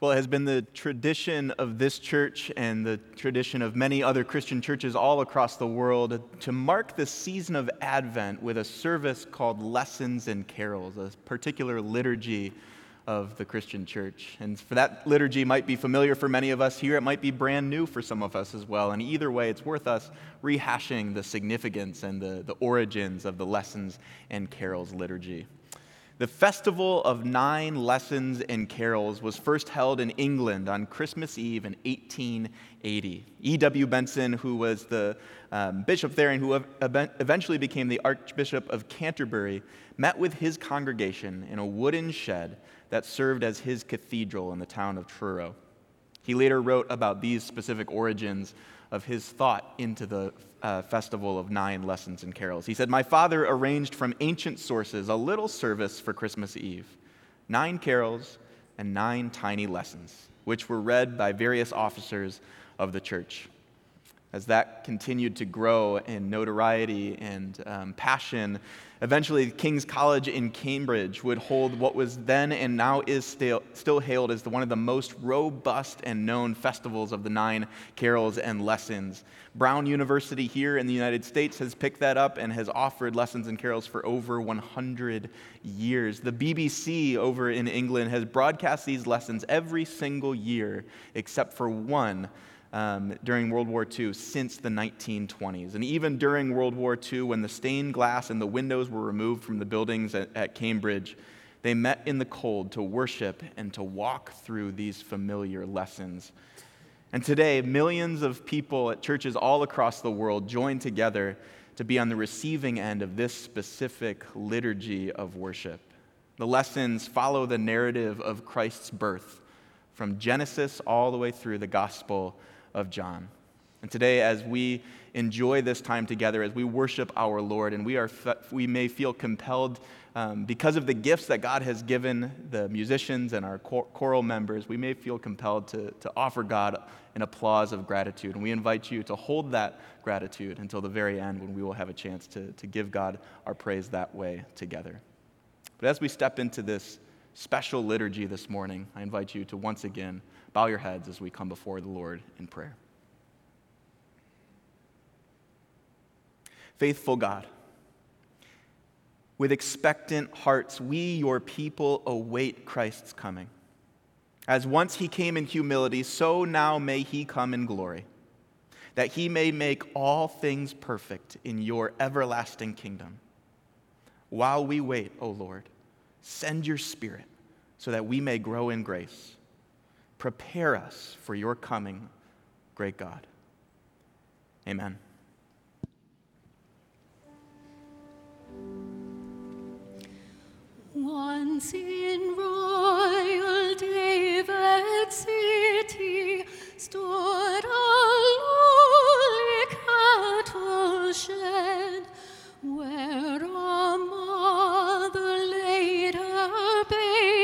Well, it has been the tradition of this church and the tradition of many other Christian churches all across the world to mark the season of Advent with a service called Lessons and Carols, a particular liturgy of the Christian church. And for that liturgy might be familiar for many of us here, it might be brand new for some of us as well. And either way, it's worth us rehashing the significance and the, the origins of the Lessons and Carols liturgy. The Festival of Nine Lessons and Carols was first held in England on Christmas Eve in 1880. E.W. Benson, who was the um, bishop there and who eventually became the Archbishop of Canterbury, met with his congregation in a wooden shed that served as his cathedral in the town of Truro. He later wrote about these specific origins of his thought into the uh, festival of nine lessons and carols. He said, My father arranged from ancient sources a little service for Christmas Eve, nine carols and nine tiny lessons, which were read by various officers of the church. As that continued to grow in notoriety and um, passion, Eventually, King's College in Cambridge would hold what was then and now is still, still hailed as the, one of the most robust and known festivals of the nine carols and lessons. Brown University here in the United States has picked that up and has offered lessons and carols for over 100 years. The BBC over in England has broadcast these lessons every single year except for one um, during World War II since the 1920s. And even during World War II, when the stained glass and the windows were removed from the buildings at, at Cambridge, they met in the cold to worship and to walk through these familiar lessons. And today, millions of people at churches all across the world join together to be on the receiving end of this specific liturgy of worship. The lessons follow the narrative of Christ's birth from Genesis all the way through the Gospel of John. And today, as we enjoy this time together, as we worship our Lord, and we, are, we may feel compelled um, because of the gifts that God has given the musicians and our choral members, we may feel compelled to, to offer God an applause of gratitude. And we invite you to hold that gratitude until the very end when we will have a chance to, to give God our praise that way together. But as we step into this special liturgy this morning, I invite you to once again bow your heads as we come before the Lord in prayer. Faithful God, with expectant hearts, we, your people, await Christ's coming. As once he came in humility, so now may he come in glory, that he may make all things perfect in your everlasting kingdom. While we wait, O Lord, send your Spirit so that we may grow in grace Prepare us for your coming, great God. Amen. Once in royal David's city stood a lowly cattle shed where a mother laid her baby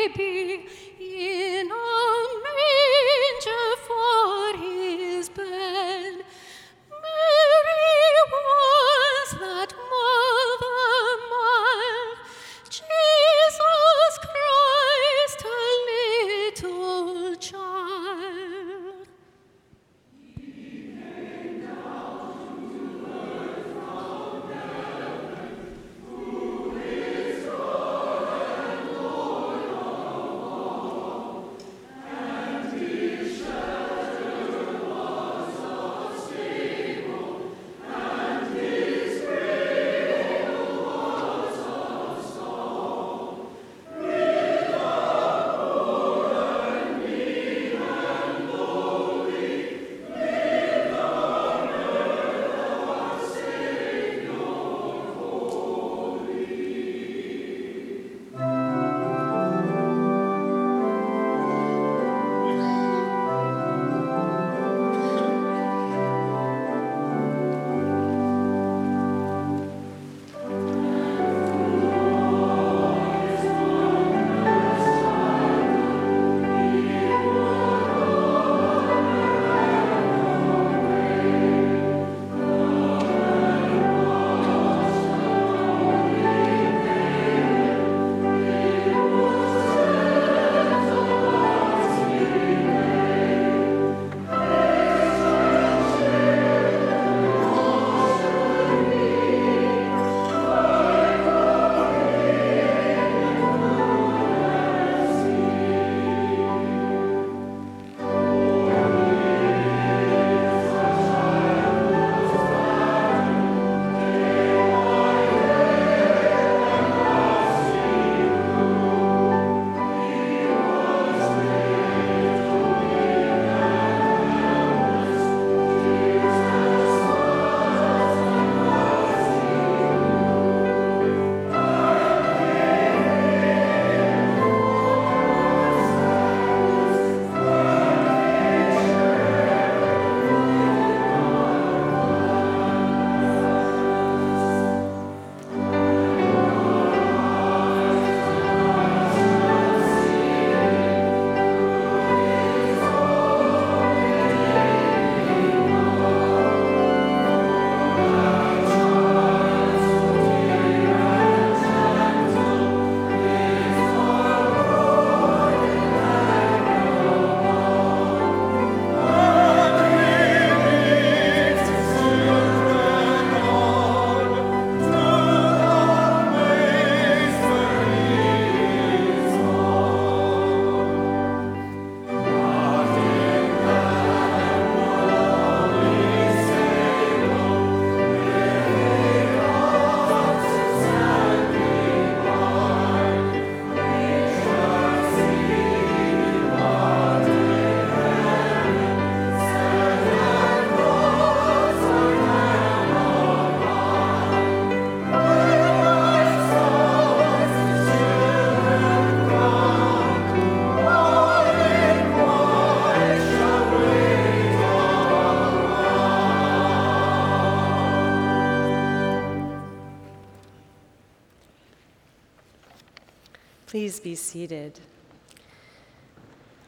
Please be seated.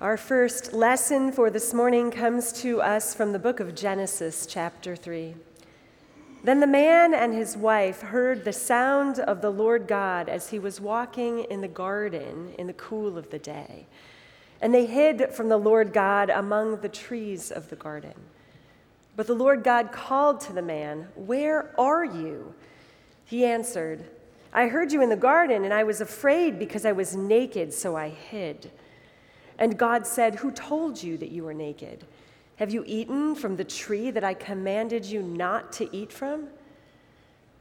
Our first lesson for this morning comes to us from the book of Genesis, chapter 3. Then the man and his wife heard the sound of the Lord God as he was walking in the garden in the cool of the day. And they hid from the Lord God among the trees of the garden. But the Lord God called to the man, Where are you? He answered, I heard you in the garden, and I was afraid because I was naked, so I hid. And God said, Who told you that you were naked? Have you eaten from the tree that I commanded you not to eat from?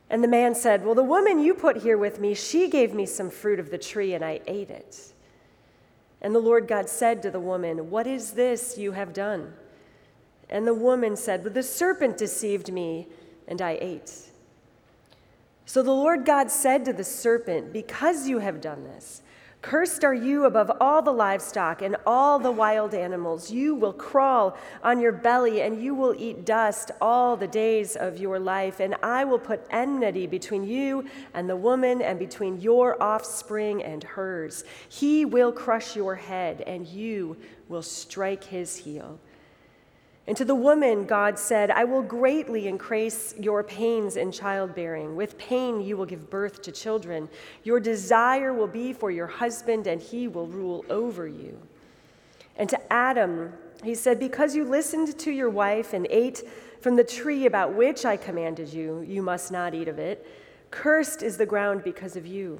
And the man said, Well, the woman you put here with me, she gave me some fruit of the tree, and I ate it. And the Lord God said to the woman, What is this you have done? And the woman said, Well, the serpent deceived me, and I ate. So the Lord God said to the serpent, Because you have done this, Cursed are you above all the livestock and all the wild animals. You will crawl on your belly and you will eat dust all the days of your life. And I will put enmity between you and the woman and between your offspring and hers. He will crush your head and you will strike his heel. And to the woman, God said, I will greatly increase your pains in childbearing. With pain, you will give birth to children. Your desire will be for your husband, and he will rule over you. And to Adam, he said, Because you listened to your wife and ate from the tree about which I commanded you, you must not eat of it. Cursed is the ground because of you.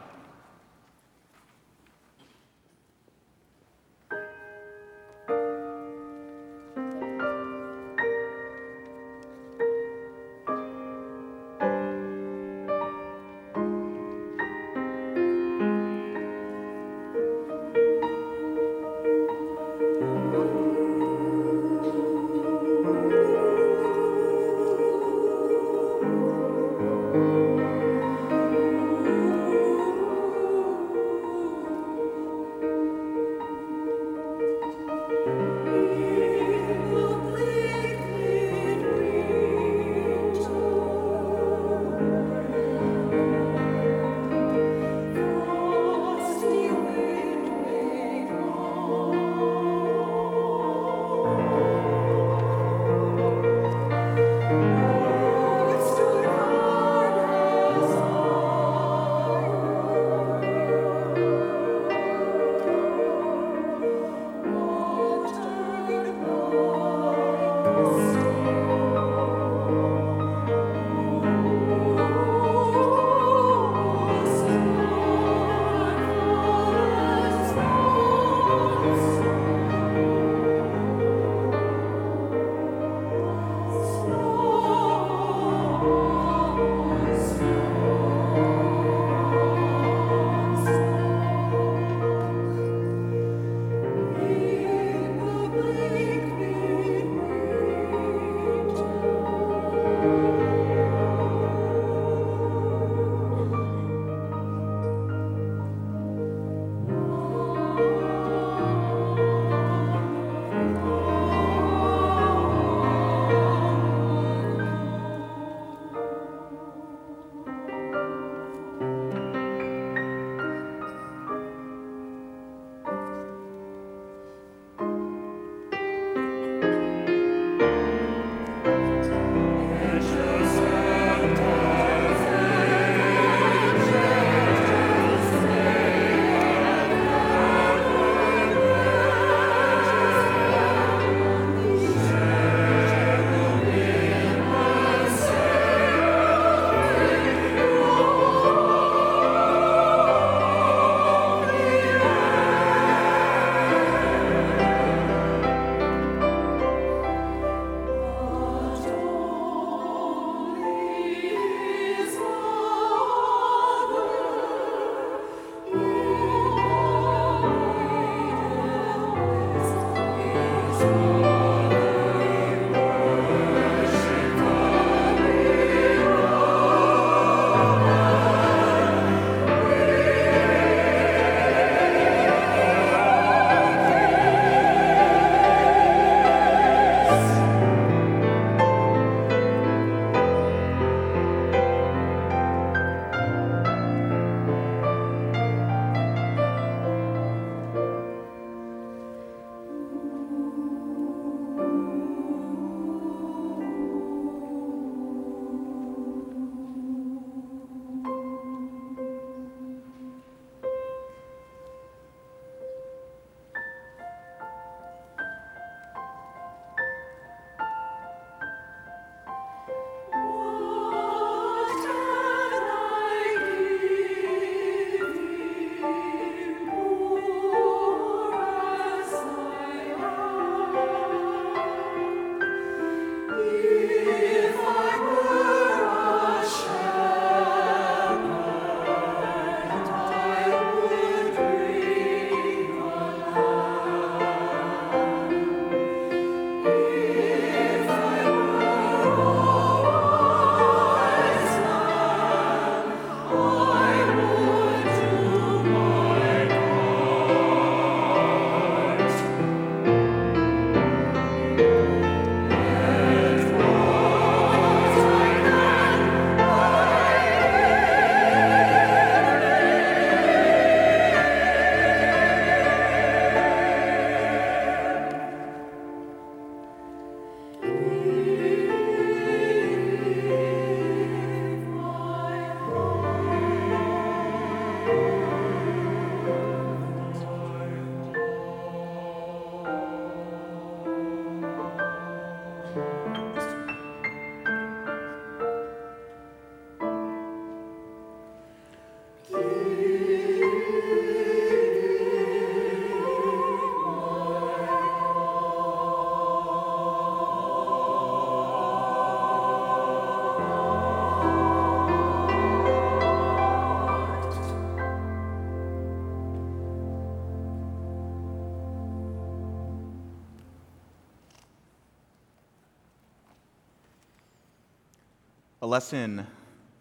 Lesson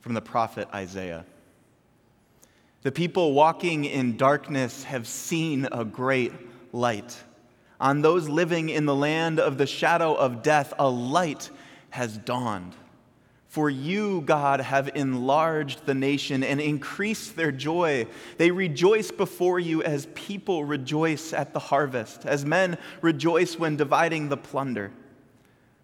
from the prophet Isaiah. The people walking in darkness have seen a great light. On those living in the land of the shadow of death, a light has dawned. For you, God, have enlarged the nation and increased their joy. They rejoice before you as people rejoice at the harvest, as men rejoice when dividing the plunder.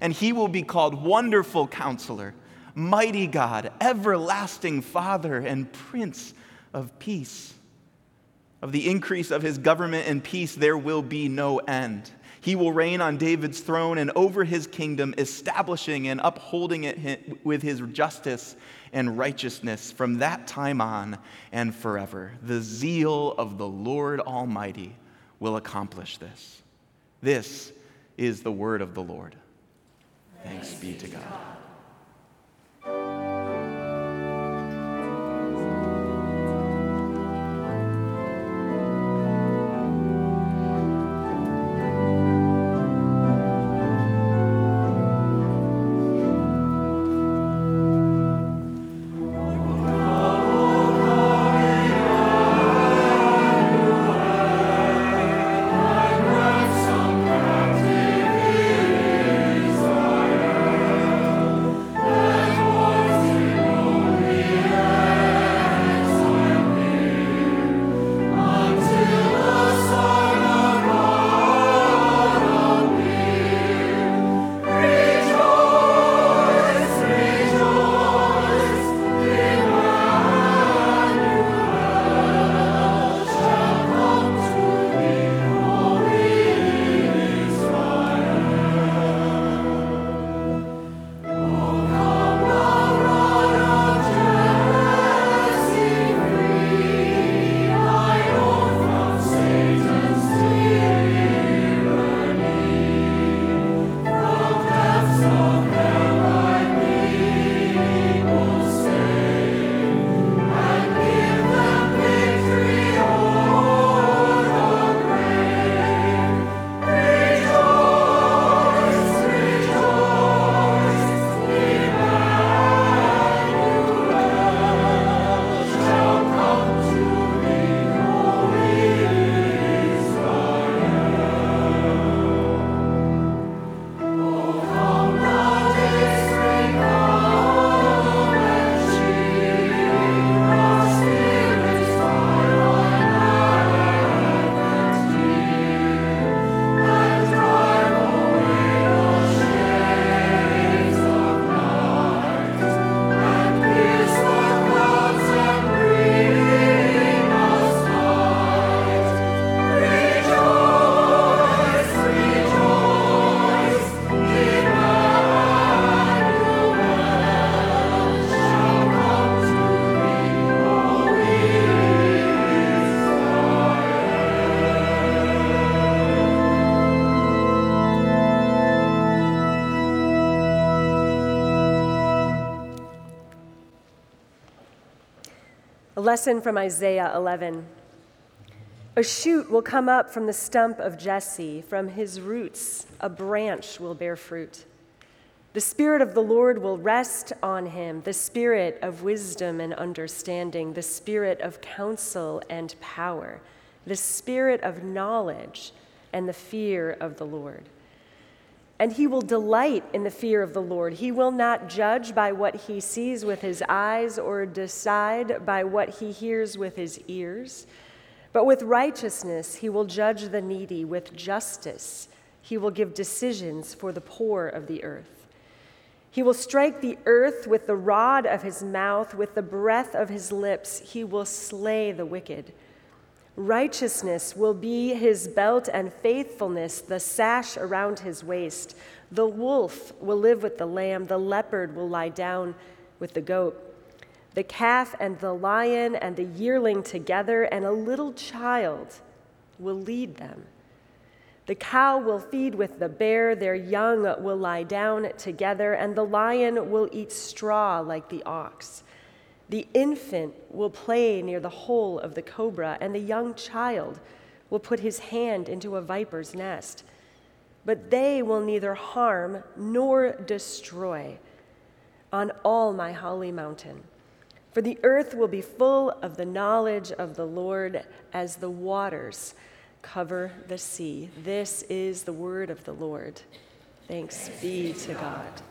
and he will be called Wonderful Counselor, Mighty God, Everlasting Father, and Prince of Peace. Of the increase of his government and peace, there will be no end. He will reign on David's throne and over his kingdom, establishing and upholding it with his justice and righteousness from that time on and forever. The zeal of the Lord Almighty will accomplish this. This is the word of the Lord. Thanks be to God. Lesson from Isaiah 11. A shoot will come up from the stump of Jesse, from his roots, a branch will bear fruit. The Spirit of the Lord will rest on him the Spirit of wisdom and understanding, the Spirit of counsel and power, the Spirit of knowledge and the fear of the Lord and he will delight in the fear of the Lord. He will not judge by what he sees with his eyes or decide by what he hears with his ears. But with righteousness, he will judge the needy. With justice, he will give decisions for the poor of the earth. He will strike the earth with the rod of his mouth, with the breath of his lips, he will slay the wicked. Righteousness will be his belt and faithfulness the sash around his waist. The wolf will live with the lamb, the leopard will lie down with the goat. the calf and the lion and the yearling together, and a little child will lead them. The cow will feed with the bear, their young will lie down together, and the lion will eat straw like the ox. The infant will play near the hole of the cobra, and the young child will put his hand into a viper's nest. But they will neither harm nor destroy on all my holy mountain. For the earth will be full of the knowledge of the Lord as the waters cover the sea. This is the word of the Lord. Thanks be to God.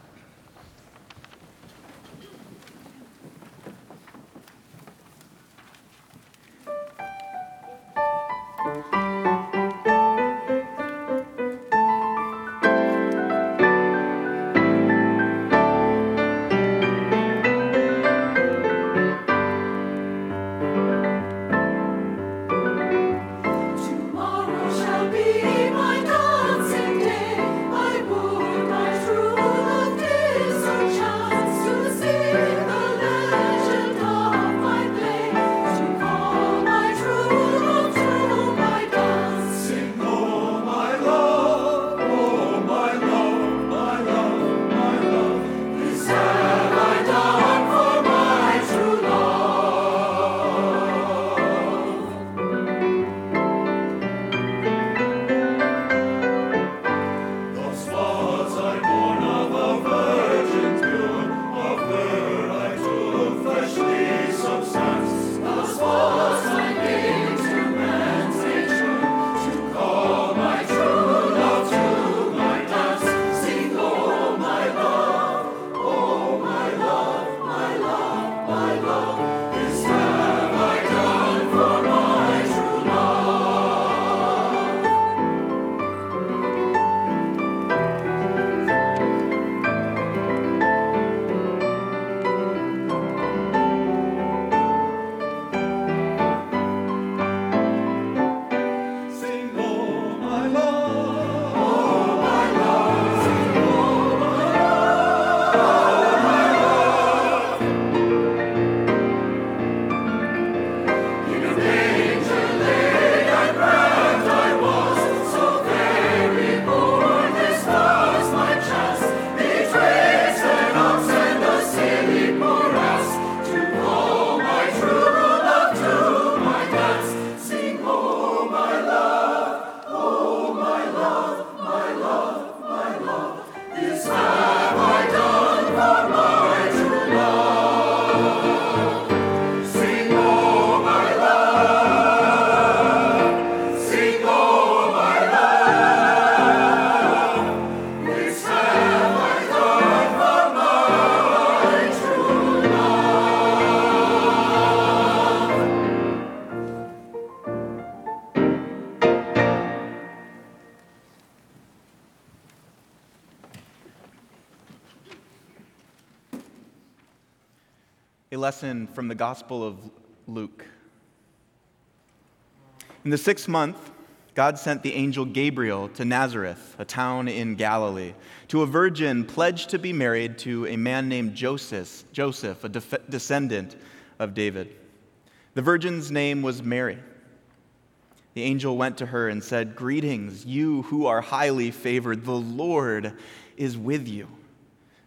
Love, my lesson from the Gospel of Luke. In the sixth month, God sent the angel Gabriel to Nazareth, a town in Galilee, to a virgin pledged to be married to a man named Joseph, Joseph, a def- descendant of David. The virgin's name was Mary. The angel went to her and said, Greetings, you who are highly favored, the Lord is with you.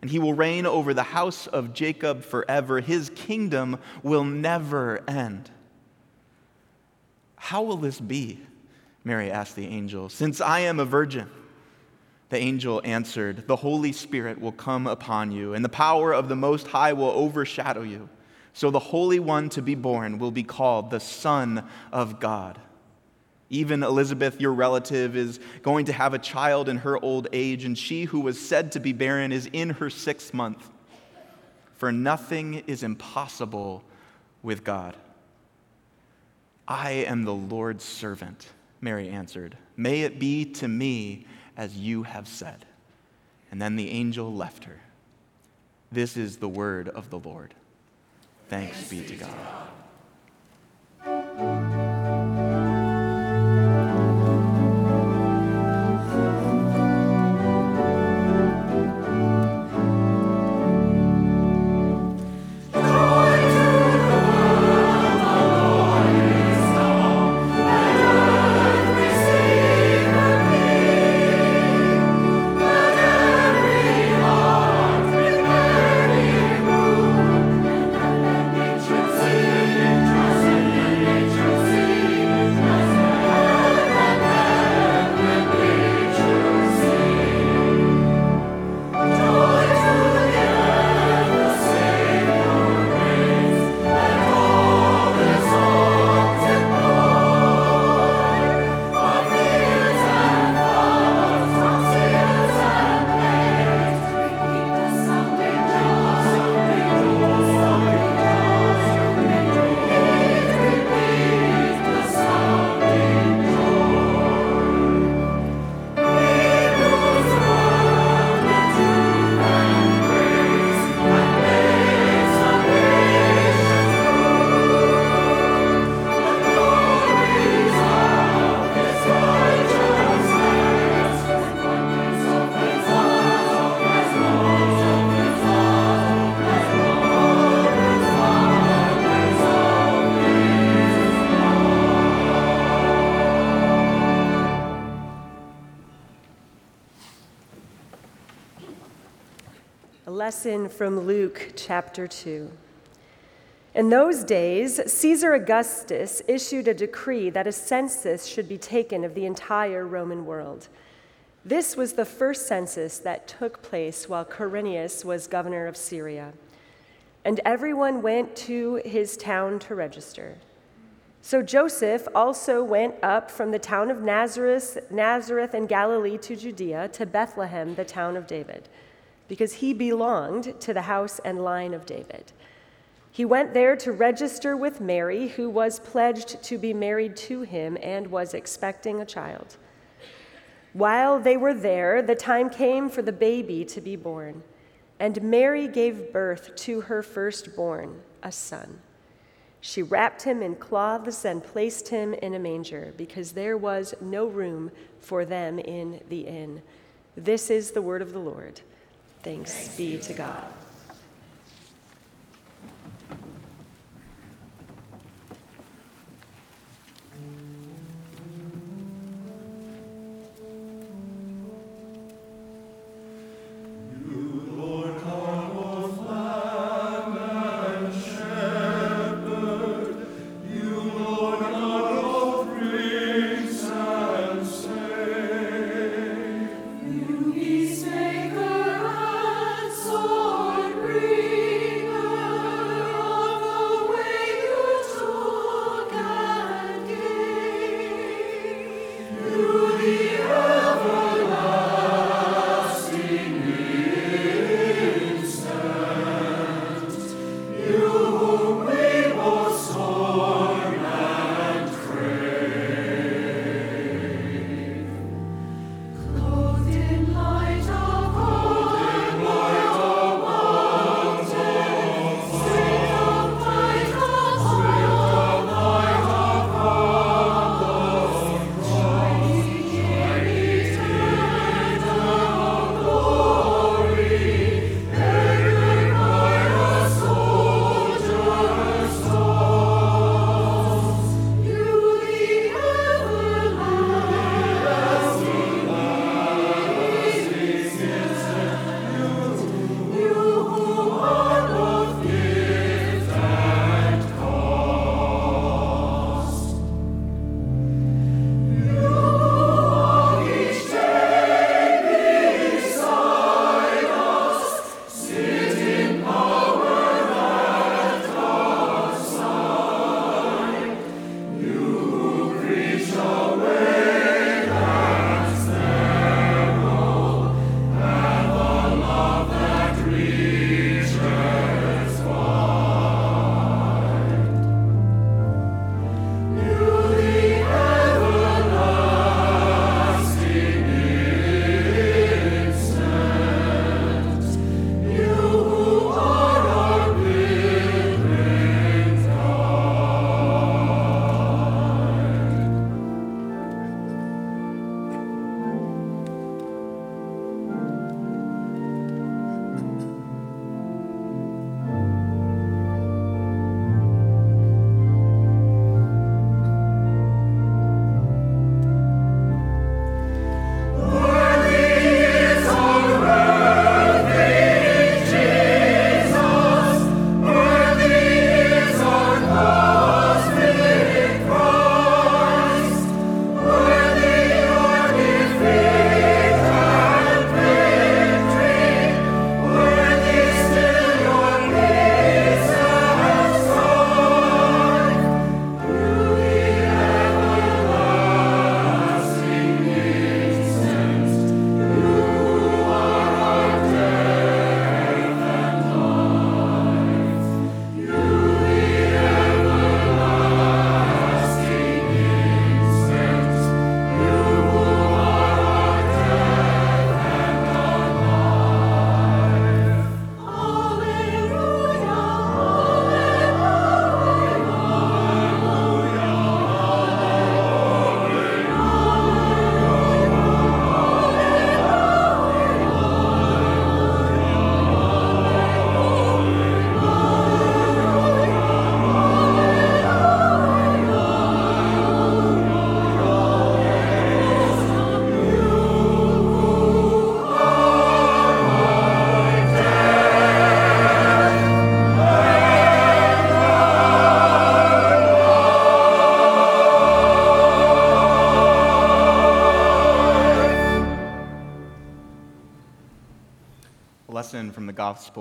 and he will reign over the house of Jacob forever. His kingdom will never end. How will this be? Mary asked the angel, since I am a virgin. The angel answered, The Holy Spirit will come upon you, and the power of the Most High will overshadow you. So the Holy One to be born will be called the Son of God. Even Elizabeth, your relative, is going to have a child in her old age, and she who was said to be barren is in her sixth month. For nothing is impossible with God. I am the Lord's servant, Mary answered. May it be to me as you have said. And then the angel left her. This is the word of the Lord. Thanks be to God. Lesson from Luke chapter 2. In those days, Caesar Augustus issued a decree that a census should be taken of the entire Roman world. This was the first census that took place while Quirinius was governor of Syria. And everyone went to his town to register. So Joseph also went up from the town of Nazareth, Nazareth in Galilee to Judea to Bethlehem, the town of David, because he belonged to the house and line of David. He went there to register with Mary, who was pledged to be married to him and was expecting a child. While they were there, the time came for the baby to be born, and Mary gave birth to her firstborn, a son. She wrapped him in cloths and placed him in a manger because there was no room for them in the inn. This is the word of the Lord. Thanks, be to God.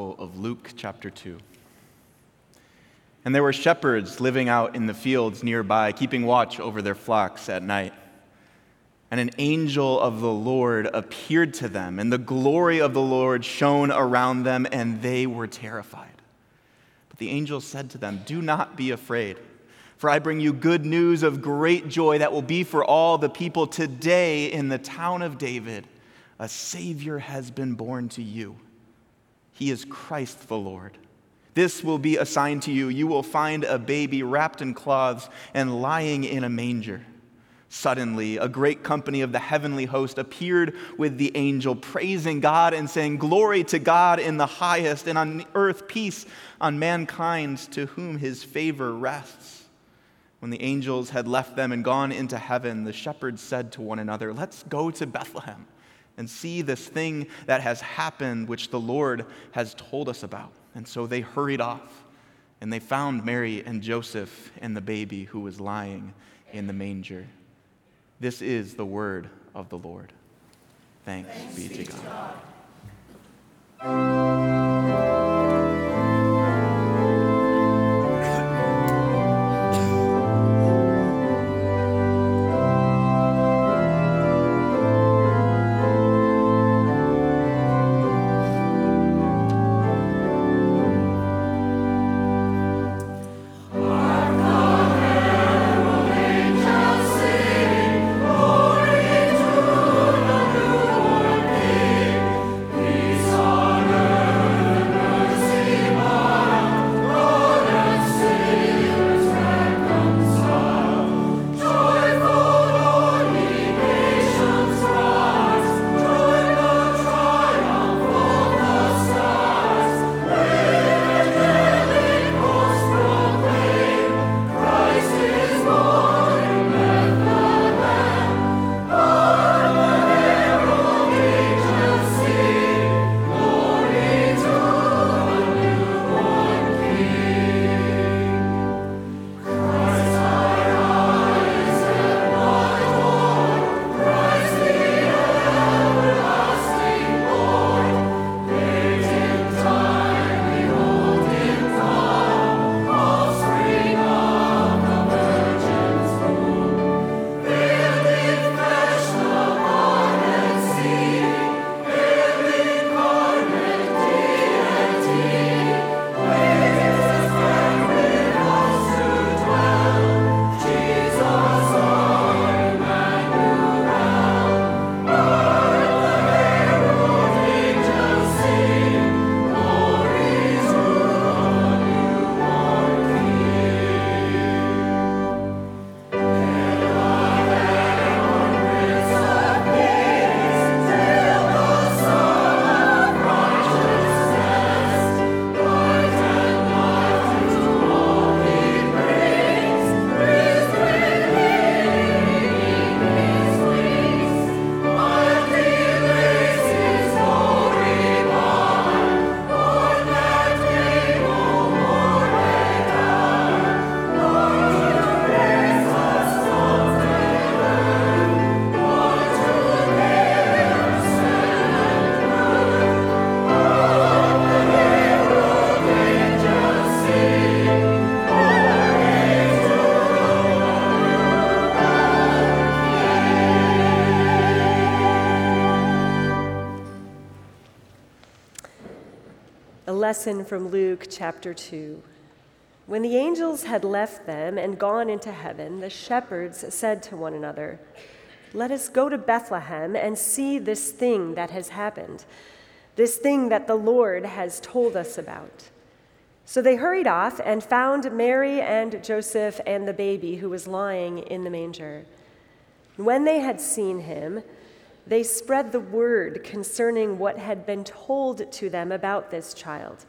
Gospel of Luke, chapter 2. And there were shepherds living out in the fields nearby, keeping watch over their flocks at night. And an angel of the Lord appeared to them, and the glory of the Lord shone around them, and they were terrified. But the angel said to them, Do not be afraid, for I bring you good news of great joy that will be for all the people. Today, in the town of David, a Savior has been born to you. He is Christ the Lord. This will be a sign to you. You will find a baby wrapped in cloths and lying in a manger. Suddenly, a great company of the heavenly host appeared with the angel, praising God and saying, Glory to God in the highest, and on earth peace on mankind to whom his favor rests. When the angels had left them and gone into heaven, the shepherds said to one another, Let's go to Bethlehem and see this thing that has happened, which the Lord has told us about. And so they hurried off, and they found Mary and Joseph and the baby who was lying in the manger. This is the word of the Lord. Thanks, Thanks be to God. God. Lesson from Luke chapter 2. When the angels had left them and gone into heaven, the shepherds said to one another, Let us go to Bethlehem and see this thing that has happened, this thing that the Lord has told us about. So they hurried off and found Mary and Joseph and the baby who was lying in the manger. When they had seen him, they spread the word concerning what had been told to them about this child,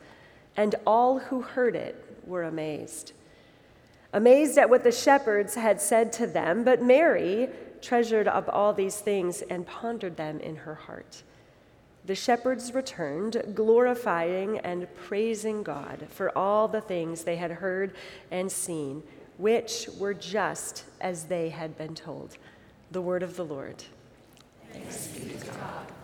and all who heard it were amazed. Amazed at what the shepherds had said to them, but Mary treasured up all these things and pondered them in her heart. The shepherds returned, glorifying and praising God for all the things they had heard and seen, which were just as they had been told. The word of the Lord. Thanks be to God.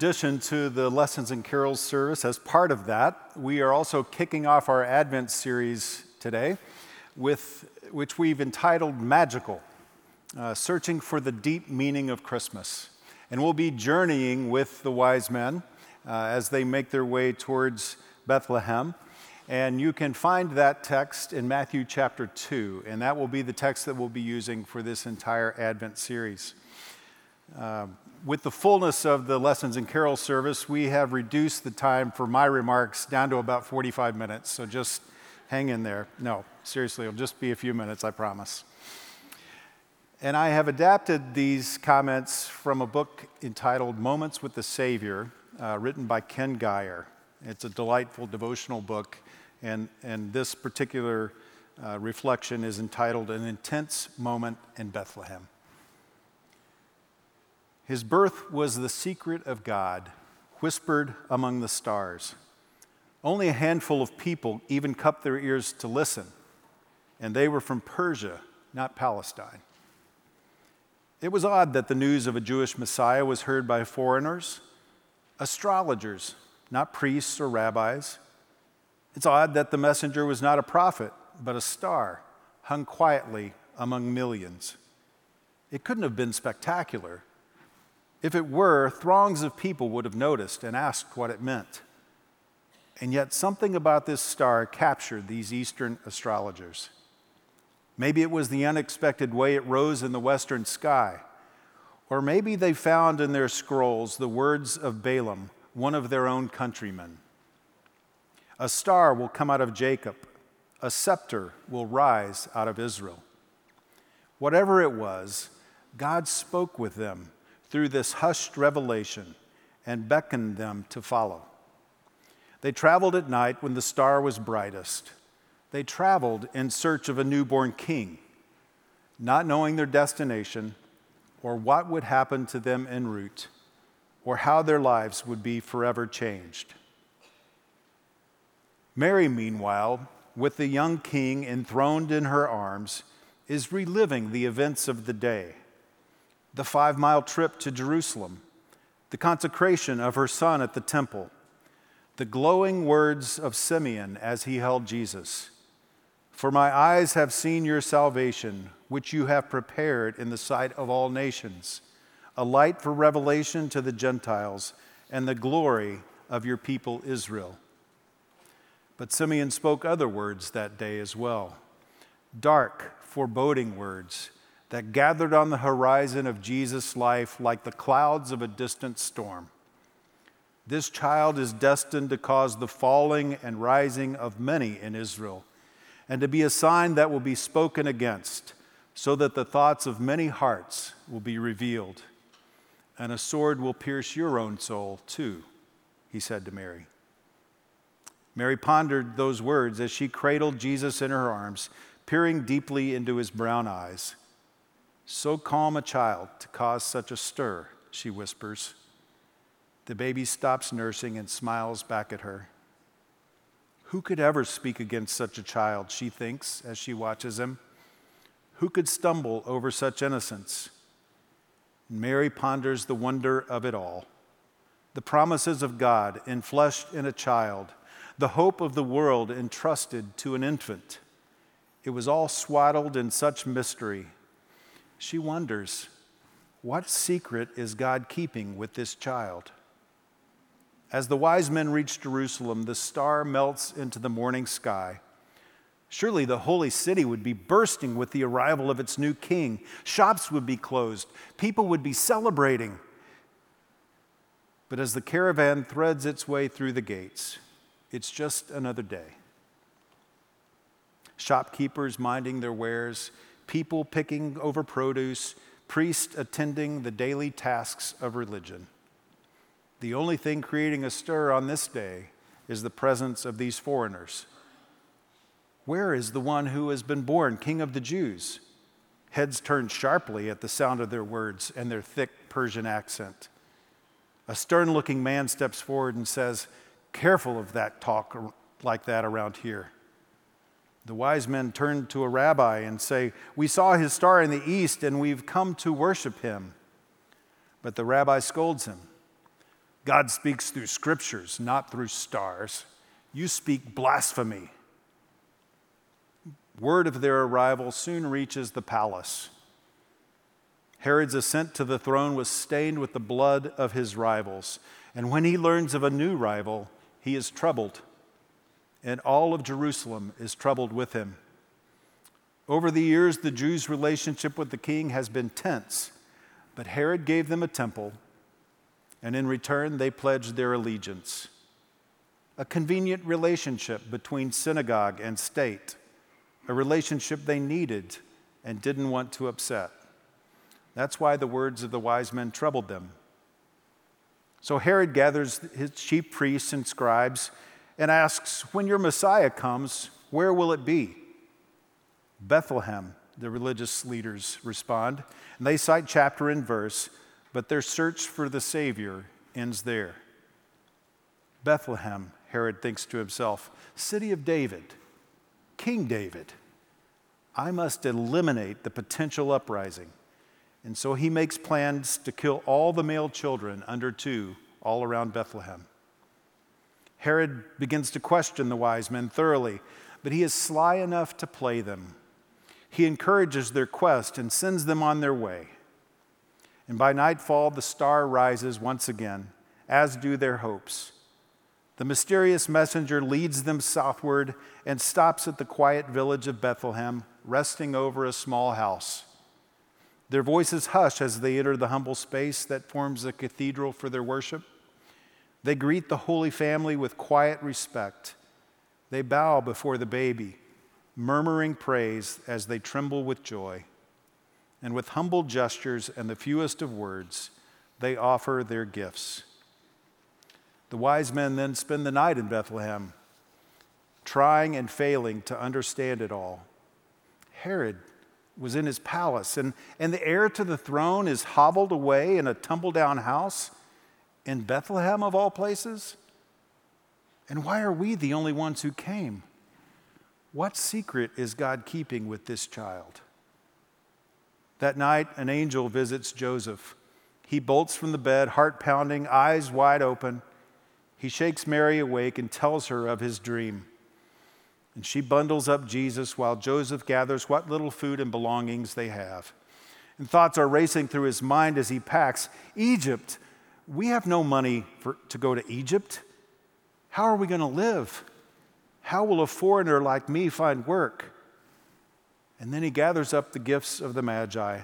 Addition to the Lessons and Carols service, as part of that, we are also kicking off our Advent series today, with, which we've entitled Magical uh, Searching for the Deep Meaning of Christmas. And we'll be journeying with the wise men uh, as they make their way towards Bethlehem. And you can find that text in Matthew chapter 2, and that will be the text that we'll be using for this entire Advent series. Uh, with the fullness of the lessons and carol service, we have reduced the time for my remarks down to about 45 minutes. So just hang in there. No, seriously, it'll just be a few minutes, I promise. And I have adapted these comments from a book entitled Moments with the Savior, uh, written by Ken Gire. It's a delightful devotional book, and, and this particular uh, reflection is entitled An Intense Moment in Bethlehem. His birth was the secret of God, whispered among the stars. Only a handful of people even cupped their ears to listen, and they were from Persia, not Palestine. It was odd that the news of a Jewish Messiah was heard by foreigners, astrologers, not priests or rabbis. It's odd that the messenger was not a prophet, but a star, hung quietly among millions. It couldn't have been spectacular if it were, throngs of people would have noticed and asked what it meant. And yet, something about this star captured these Eastern astrologers. Maybe it was the unexpected way it rose in the western sky. Or maybe they found in their scrolls the words of Balaam, one of their own countrymen A star will come out of Jacob, a scepter will rise out of Israel. Whatever it was, God spoke with them through this hushed revelation and beckoned them to follow. They traveled at night when the star was brightest. They traveled in search of a newborn king, not knowing their destination or what would happen to them en route or how their lives would be forever changed. Mary, meanwhile, with the young king enthroned in her arms, is reliving the events of the day the five mile trip to Jerusalem, the consecration of her son at the temple, the glowing words of Simeon as he held Jesus For my eyes have seen your salvation, which you have prepared in the sight of all nations, a light for revelation to the Gentiles and the glory of your people Israel. But Simeon spoke other words that day as well dark, foreboding words that gathered on the horizon of Jesus' life like the clouds of a distant storm. This child is destined to cause the falling and rising of many in Israel, and to be a sign that will be spoken against, so that the thoughts of many hearts will be revealed. And a sword will pierce your own soul, too, he said to Mary. Mary pondered those words as she cradled Jesus in her arms, peering deeply into his brown eyes. So calm a child to cause such a stir, she whispers. The baby stops nursing and smiles back at her. Who could ever speak against such a child, she thinks as she watches him? Who could stumble over such innocence? Mary ponders the wonder of it all the promises of God enfleshed in a child, the hope of the world entrusted to an infant. It was all swaddled in such mystery she wonders what secret is God keeping with this child? As the wise men reach Jerusalem, the star melts into the morning sky. Surely the holy city would be bursting with the arrival of its new king. Shops would be closed, people would be celebrating. But as the caravan threads its way through the gates, it's just another day. Shopkeepers minding their wares, people picking over produce, priests attending the daily tasks of religion. The only thing creating a stir on this day is the presence of these foreigners. Where is the one who has been born King of the Jews? Heads turn sharply at the sound of their words and their thick Persian accent. A stern looking man steps forward and says, Careful of that talk like that around here. The wise men turn to a rabbi and say, We saw his star in the east and we've come to worship him. But the rabbi scolds him. God speaks through scriptures, not through stars. You speak blasphemy. Word of their arrival soon reaches the palace. Herod's ascent to the throne was stained with the blood of his rivals. And when he learns of a new rival, he is troubled and all of Jerusalem is troubled with him. Over the years, the Jews' relationship with the king has been tense, but Herod gave them a temple, and in return, they pledged their allegiance. A convenient relationship between synagogue and state, a relationship they needed and didn't want to upset. That's why the words of the wise men troubled them. So Herod gathers his chief priests and scribes and asks, When your Messiah comes, where will it be? Bethlehem, the religious leaders respond. And they cite chapter and verse, but their search for the Savior ends there. Bethlehem, Herod thinks to himself, city of David, King David. I must eliminate the potential uprising. And so he makes plans to kill all the male children under two all around Bethlehem. Herod begins to question the wise men thoroughly, but he is sly enough to play them. He encourages their quest and sends them on their way. And by nightfall, the star rises once again, as do their hopes. The mysterious messenger leads them southward and stops at the quiet village of Bethlehem, resting over a small house. Their voices hush as they enter the humble space that forms a cathedral for their worship. They greet the Holy Family with quiet respect. They bow before the baby, murmuring praise as they tremble with joy. And with humble gestures and the fewest of words, they offer their gifts. The wise men then spend the night in Bethlehem, trying and failing to understand it all. Herod was in his palace, and, and the heir to the throne is hobbled away in a tumble down house in Bethlehem, of all places? And why are we the only ones who came? What secret is God keeping with this child? That night, an angel visits Joseph. He bolts from the bed, heart pounding, eyes wide open. he shakes Mary awake and tells her of his dream. And she bundles up Jesus while Joseph gathers what little food and belongings they have. And thoughts are racing through his mind as he packs Egypt. We have no money for, to go to Egypt. How are we going to live? How will a foreigner like me find work? And then he gathers up the gifts of the Magi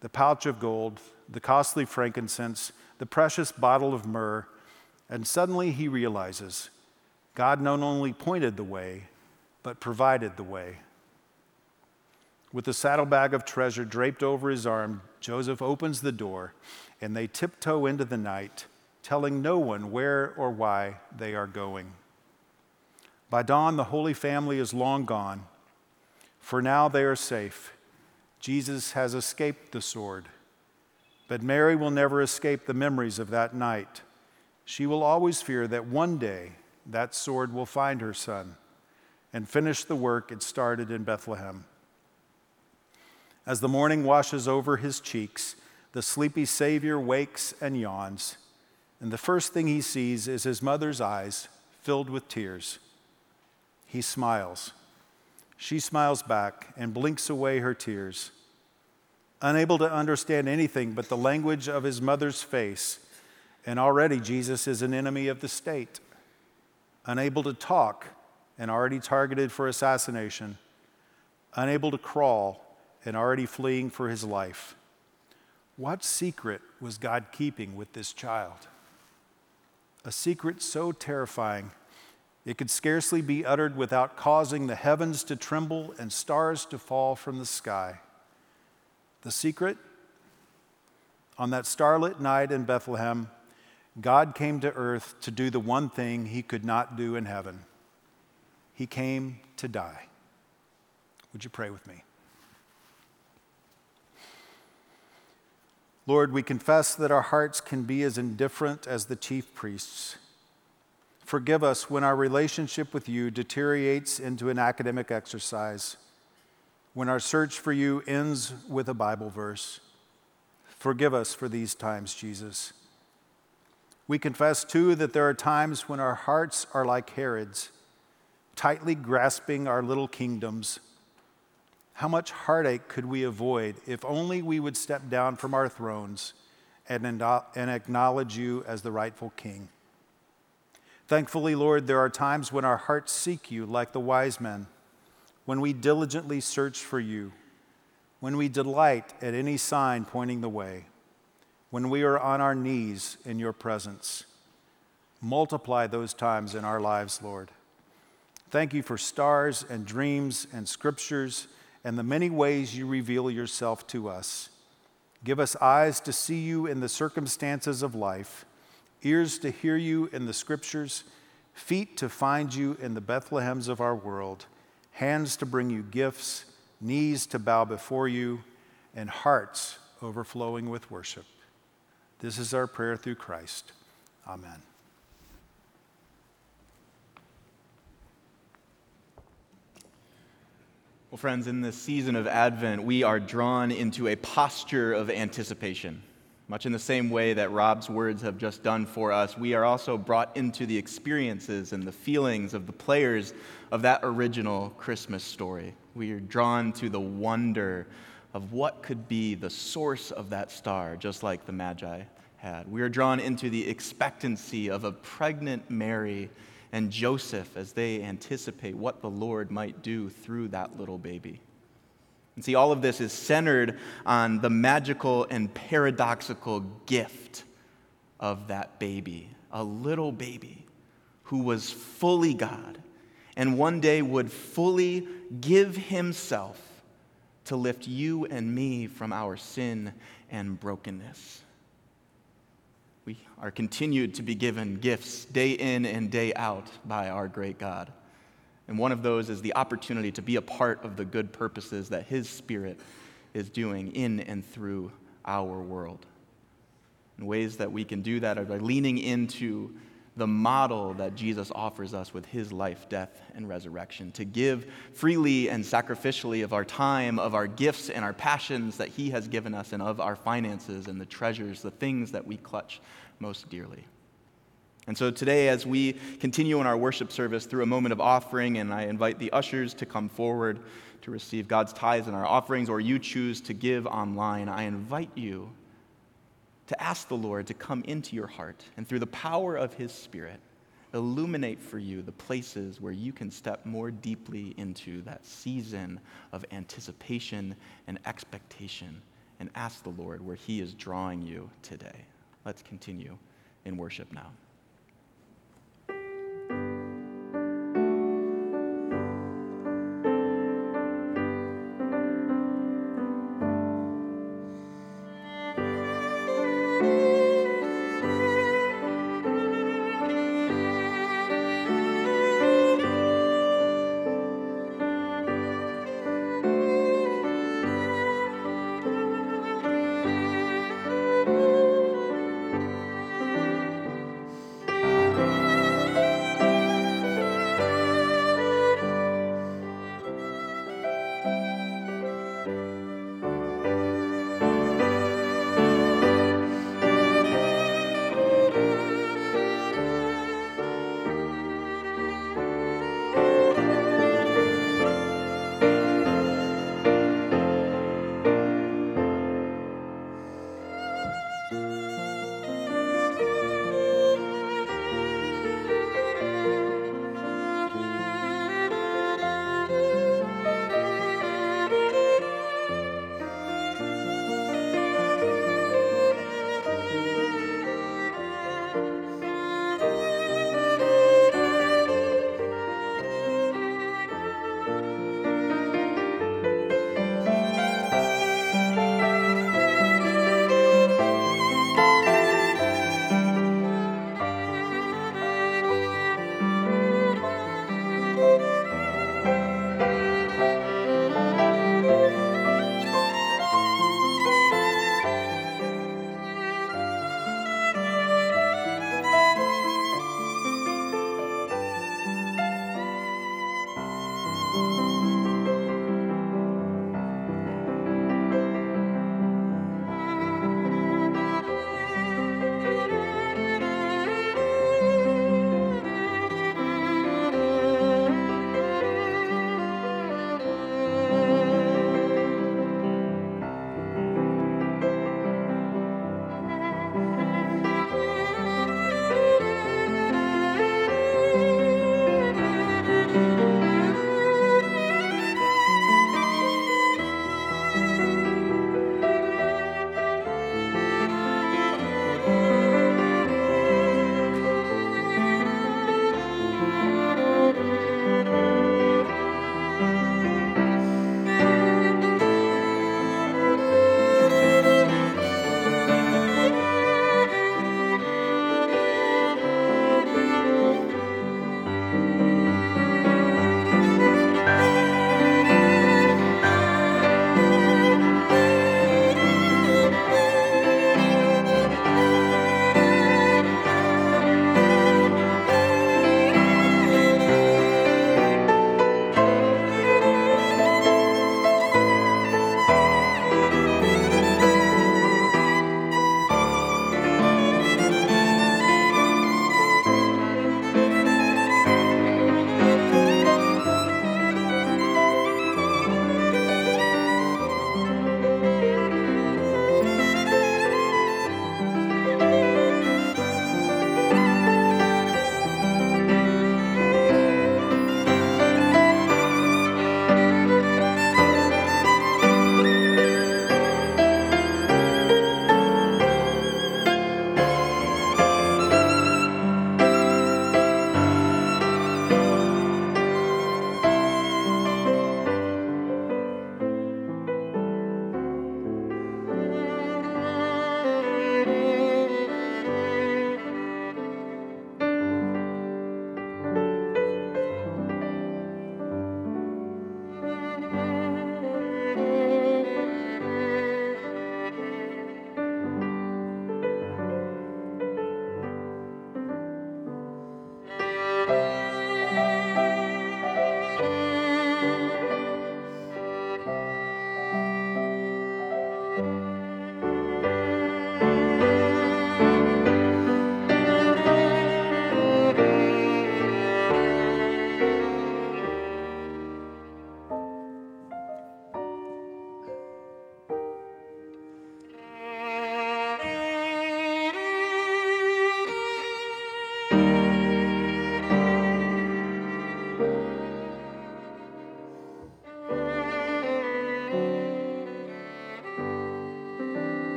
the pouch of gold, the costly frankincense, the precious bottle of myrrh, and suddenly he realizes God not only pointed the way, but provided the way. With the saddlebag of treasure draped over his arm, Joseph opens the door, and they tiptoe into the night, telling no one where or why they are going. By dawn, the Holy Family is long gone. For now, they are safe. Jesus has escaped the sword. But Mary will never escape the memories of that night. She will always fear that one day that sword will find her son and finish the work it started in Bethlehem. As the morning washes over his cheeks, the sleepy Savior wakes and yawns, and the first thing he sees is his mother's eyes filled with tears. He smiles. She smiles back and blinks away her tears. Unable to understand anything but the language of his mother's face, and already Jesus is an enemy of the state. Unable to talk and already targeted for assassination. Unable to crawl and already fleeing for his life. What secret was God keeping with this child? A secret so terrifying it could scarcely be uttered without causing the heavens to tremble and stars to fall from the sky. The secret? On that starlit night in Bethlehem, God came to earth to do the one thing he could not do in heaven. He came to die. Would you pray with me? Lord, we confess that our hearts can be as indifferent as the chief priests. Forgive us when our relationship with you deteriorates into an academic exercise, when our search for you ends with a Bible verse. Forgive us for these times, Jesus. We confess, too, that there are times when our hearts are like Herod's, tightly grasping our little kingdoms. How much heartache could we avoid if only we would step down from our thrones and, and acknowledge you as the rightful king? Thankfully, Lord, there are times when our hearts seek you like the wise men, when we diligently search for you, when we delight at any sign pointing the way, when we are on our knees in your presence. Multiply those times in our lives, Lord. Thank you for stars and dreams and scriptures and the many ways you reveal yourself to us. Give us eyes to see you in the circumstances of life ears to hear you in the scriptures, feet to find you in the Bethlehems of our world, hands to bring you gifts, knees to bow before you, and hearts overflowing with worship. This is our prayer through Christ. Amen. Well, friends, in this season of Advent, we are drawn into a posture of anticipation. Much in the same way that Rob's words have just done for us, we are also brought into the experiences and the feelings of the players of that original Christmas story. We are drawn to the wonder of what could be the source of that star, just like the Magi had. We are drawn into the expectancy of a pregnant Mary and Joseph as they anticipate what the Lord might do through that little baby. And see, all of this is centered on the magical and paradoxical gift of that baby, a little baby who was fully God and one day would fully give himself to lift you and me from our sin and brokenness. We are continued to be given gifts day in and day out by our great God. And one of those is the opportunity to be a part of the good purposes that His Spirit is doing in and through our world. And ways that we can do that are by leaning into the model that Jesus offers us with his life, death, and resurrection, to give freely and sacrificially of our time, of our gifts and our passions that he has given us, and of our finances and the treasures, the things that we clutch most dearly. And so today, as we continue in our worship service through a moment of offering, and I invite the ushers to come forward to receive God's tithes and our offerings, or you choose to give online, I invite you to ask the Lord to come into your heart and through the power of His Spirit, illuminate for you the places where you can step more deeply into that season of anticipation and expectation and ask the Lord where He is drawing you today. Let's continue in worship now.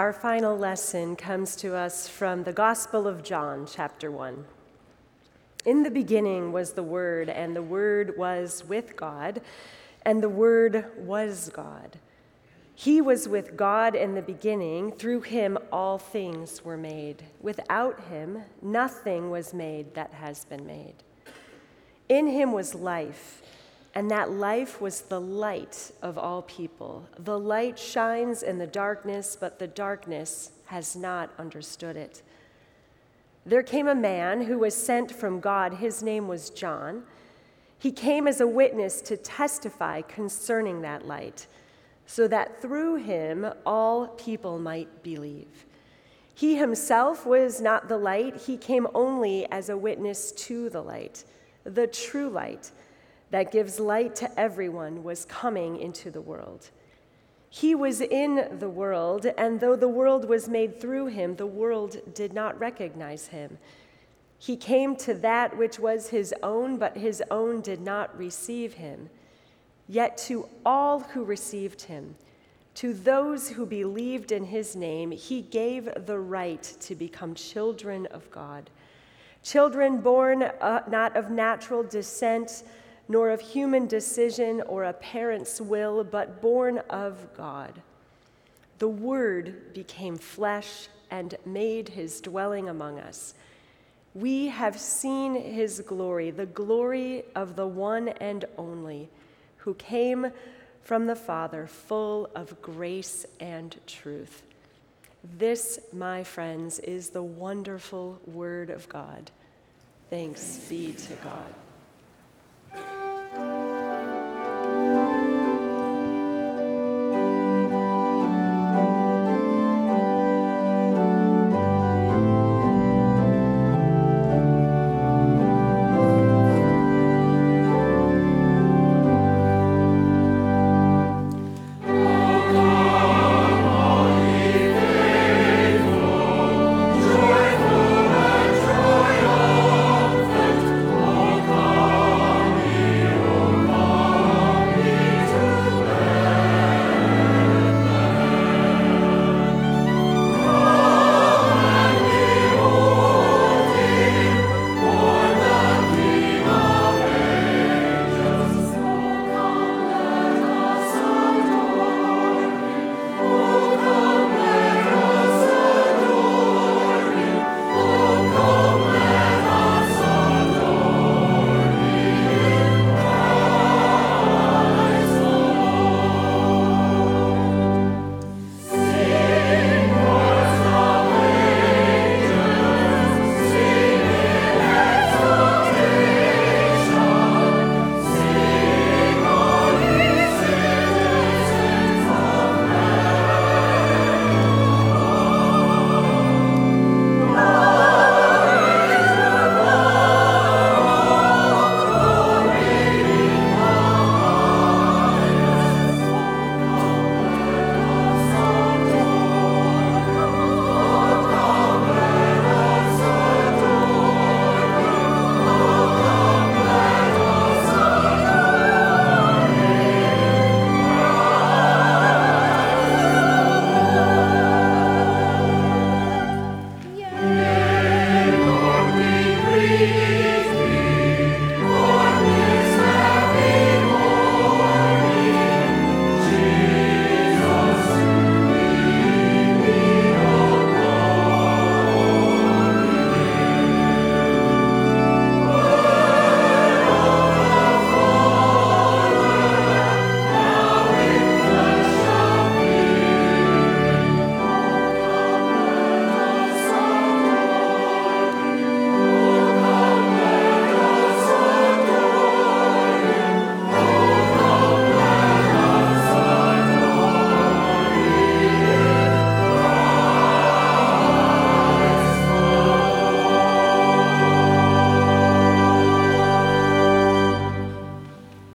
Our final lesson comes to us from the Gospel of John, chapter 1. In the beginning was the Word, and the Word was with God, and the Word was God. He was with God in the beginning. Through him, all things were made. Without him, nothing was made that has been made. In him was life, and that life was the light of all people. The light shines in the darkness, but the darkness has not understood it. There came a man who was sent from God. His name was John. He came as a witness to testify concerning that light so that through him all people might believe. He himself was not the light, he came only as a witness to the light. The true light that gives light to everyone was coming into the world. He was in the world, and though the world was made through him, the world did not recognize him. He came to that which was his own, but his own did not receive him. Yet to all who received him, to those who believed in his name, he gave the right to become children of God. Children born uh, not of natural descent, nor of human decision or a parent's will, but born of God. The Word became flesh and made his dwelling among us. We have seen his glory, the glory of the one and only who came from the Father, full of grace and truth. This, my friends, is the wonderful Word of God. Thanks be to God.